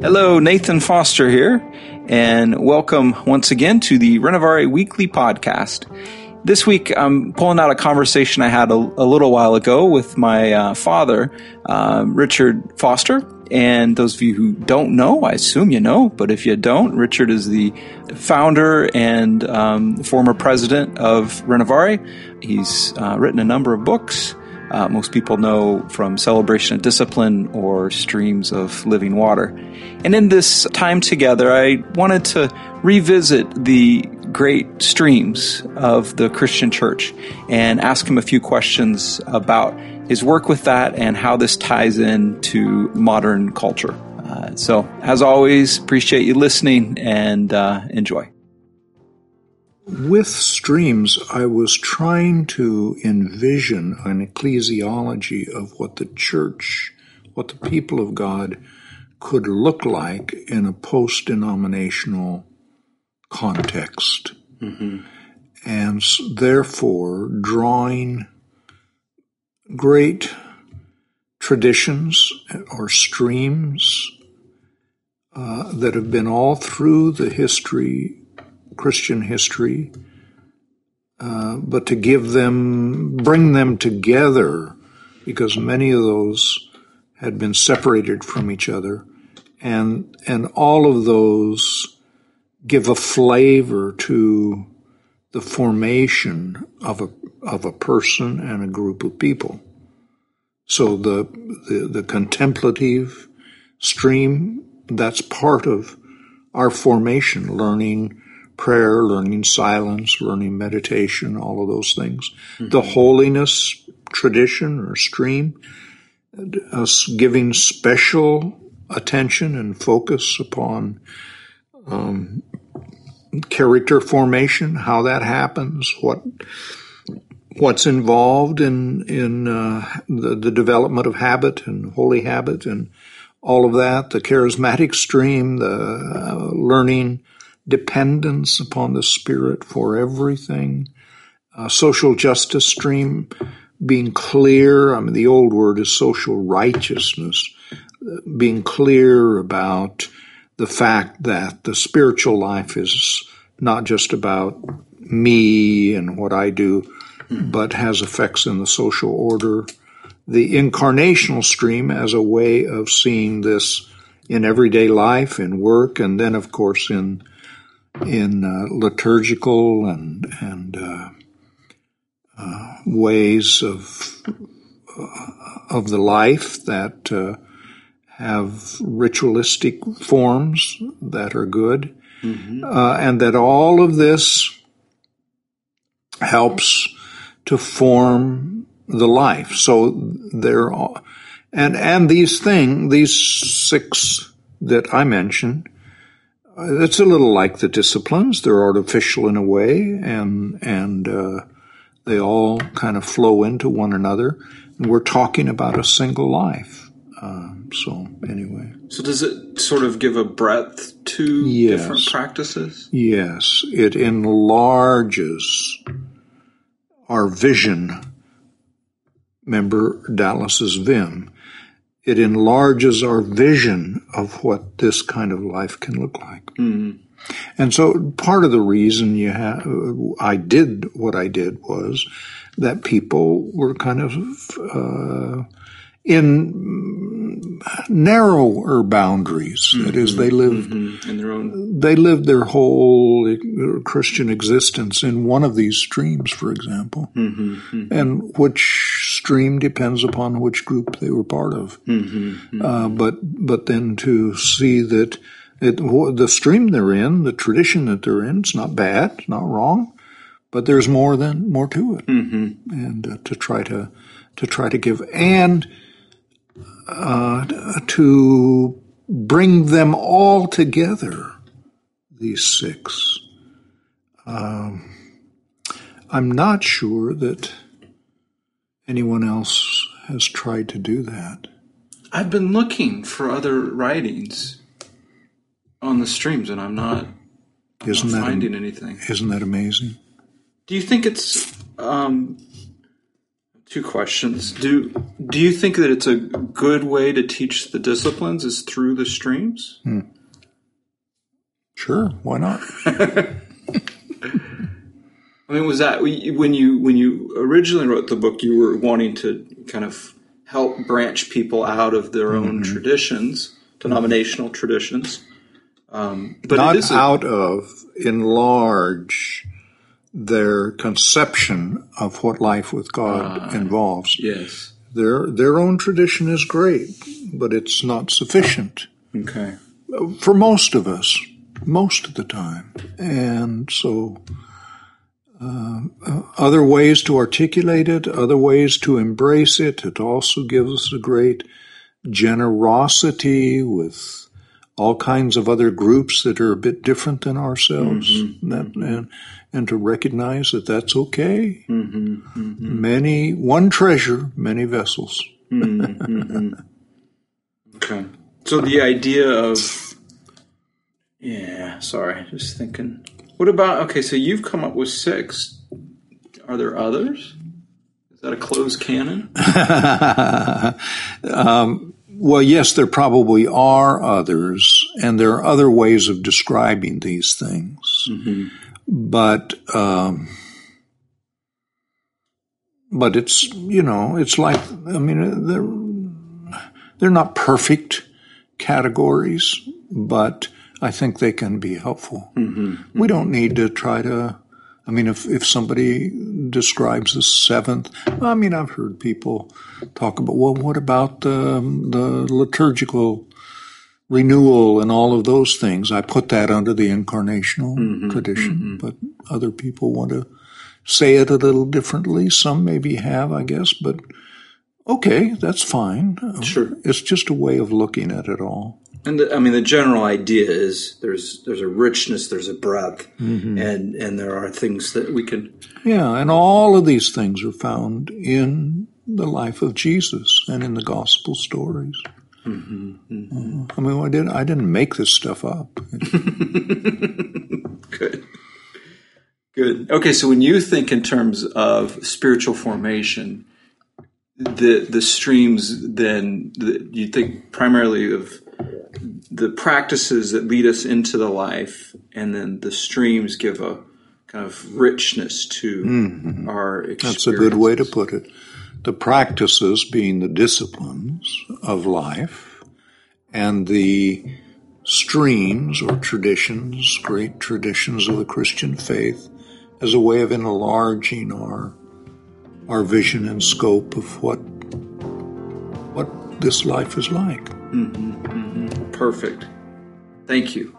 Hello, Nathan Foster here, and welcome once again to the Renovare Weekly Podcast. This week, I'm pulling out a conversation I had a, a little while ago with my uh, father, uh, Richard Foster. And those of you who don't know, I assume you know, but if you don't, Richard is the founder and um, former president of Renovare. He's uh, written a number of books. Uh, most people know from Celebration of Discipline or Streams of Living Water. And in this time together, I wanted to revisit the great streams of the Christian church and ask him a few questions about his work with that and how this ties into modern culture. Uh, so, as always, appreciate you listening and uh, enjoy. With streams, I was trying to envision an ecclesiology of what the church, what the people of God could look like in a post denominational context. Mm-hmm. And therefore, drawing great traditions or streams uh, that have been all through the history Christian history, uh, but to give them, bring them together, because many of those had been separated from each other, and and all of those give a flavor to the formation of a of a person and a group of people. So the the, the contemplative stream that's part of our formation, learning prayer, learning silence, learning meditation, all of those things. Mm-hmm. The holiness tradition or stream, us giving special attention and focus upon um, character formation, how that happens, what what's involved in in uh, the, the development of habit and holy habit and all of that, the charismatic stream, the uh, learning dependence upon the Spirit for everything. Uh, social justice stream being clear. I mean, the old word is social righteousness, being clear about the fact that the spiritual life is not just about me and what I do, but has effects in the social order. The incarnational stream as a way of seeing this in everyday life, in work, and then, of course, in in uh, liturgical and and uh, uh, ways of uh, of the life that uh, have ritualistic forms that are good, mm-hmm. Uh, and that all of this helps to form the life. So there, are, and and these things, these six that I mentioned it's a little like the disciplines. They're artificial in a way, and and uh, they all kind of flow into one another. And we're talking about a single life. Uh, so anyway. So does it sort of give a breadth to yes. different practices? Yes, it enlarges our vision. Member Dallas's Vim it enlarges our vision of what this kind of life can look like. Mm. And so part of the reason you have, I did what I did was that people were kind of uh, in narrower boundaries. Mm-hmm. That is, they lived mm-hmm. in their own. They lived their whole Christian existence in one of these streams, for example, mm-hmm. mm-hmm. and which stream depends upon which group they were part of. Mm-hmm. Mm-hmm. Uh, but but then to see that it, the stream they're in, the tradition that they're in, it's not bad, it's not wrong, but there's more than more to it, and uh, to try to to try to give and uh, to bring them all together, these six. Um, I'm not sure that anyone else has tried to do that. I've been looking for other writings on the streams, and I'm not, isn't not that finding anything. Isn't that amazing? Do you think it's um, Two questions. Do do you think that it's a good way to teach the disciplines is through the streams? Hmm. Sure, why not? I mean, was that when you when you originally wrote the book? You were wanting to kind of help branch people out of their own mm-hmm. traditions, denominational traditions, um, but not out of enlarge their conception of what life with God uh, involves. Yes, their their own tradition is great, but it's not sufficient. Okay, for most of us, most of the time, and so uh, other ways to articulate it, other ways to embrace it. It also gives us a great generosity with all kinds of other groups that are a bit different than ourselves, mm-hmm, that, mm-hmm. and and to recognize that that's okay. Mm-hmm, mm-hmm. many one treasure, many vessels. Mm-hmm, okay, so the idea of yeah, sorry, just thinking what about okay? So you've come up with six. Are there others? Is that a closed canon? um, well, yes, there probably are others, and there are other ways of describing these things. Mm-hmm. But um, but it's you know it's like I mean they're they're not perfect categories, but I think they can be helpful. Mm-hmm. We don't need to try to. I mean, if if somebody describes the seventh, I mean, I've heard people talk about, well, what about the the liturgical renewal and all of those things? I put that under the incarnational mm-hmm. tradition, mm-hmm. but other people want to say it a little differently. Some maybe have, I guess, but okay, that's fine. Sure, it's just a way of looking at it all. And the, I mean, the general idea is there's there's a richness, there's a breadth, mm-hmm. and and there are things that we can. Yeah, and all of these things are found in the life of Jesus and in the gospel stories. Mm-hmm, mm-hmm. I mean, I didn't I didn't make this stuff up. Good. Good. Okay, so when you think in terms of spiritual formation, the the streams then the, you think primarily of the practices that lead us into the life, and then the streams give a kind of richness to mm-hmm. our experience. That's a good way to put it. The practices being the disciplines of life, and the streams or traditions, great traditions of the Christian faith, as a way of enlarging our our vision and scope of what what this life is like. Mm-hmm, mm-hmm. Perfect. Thank you.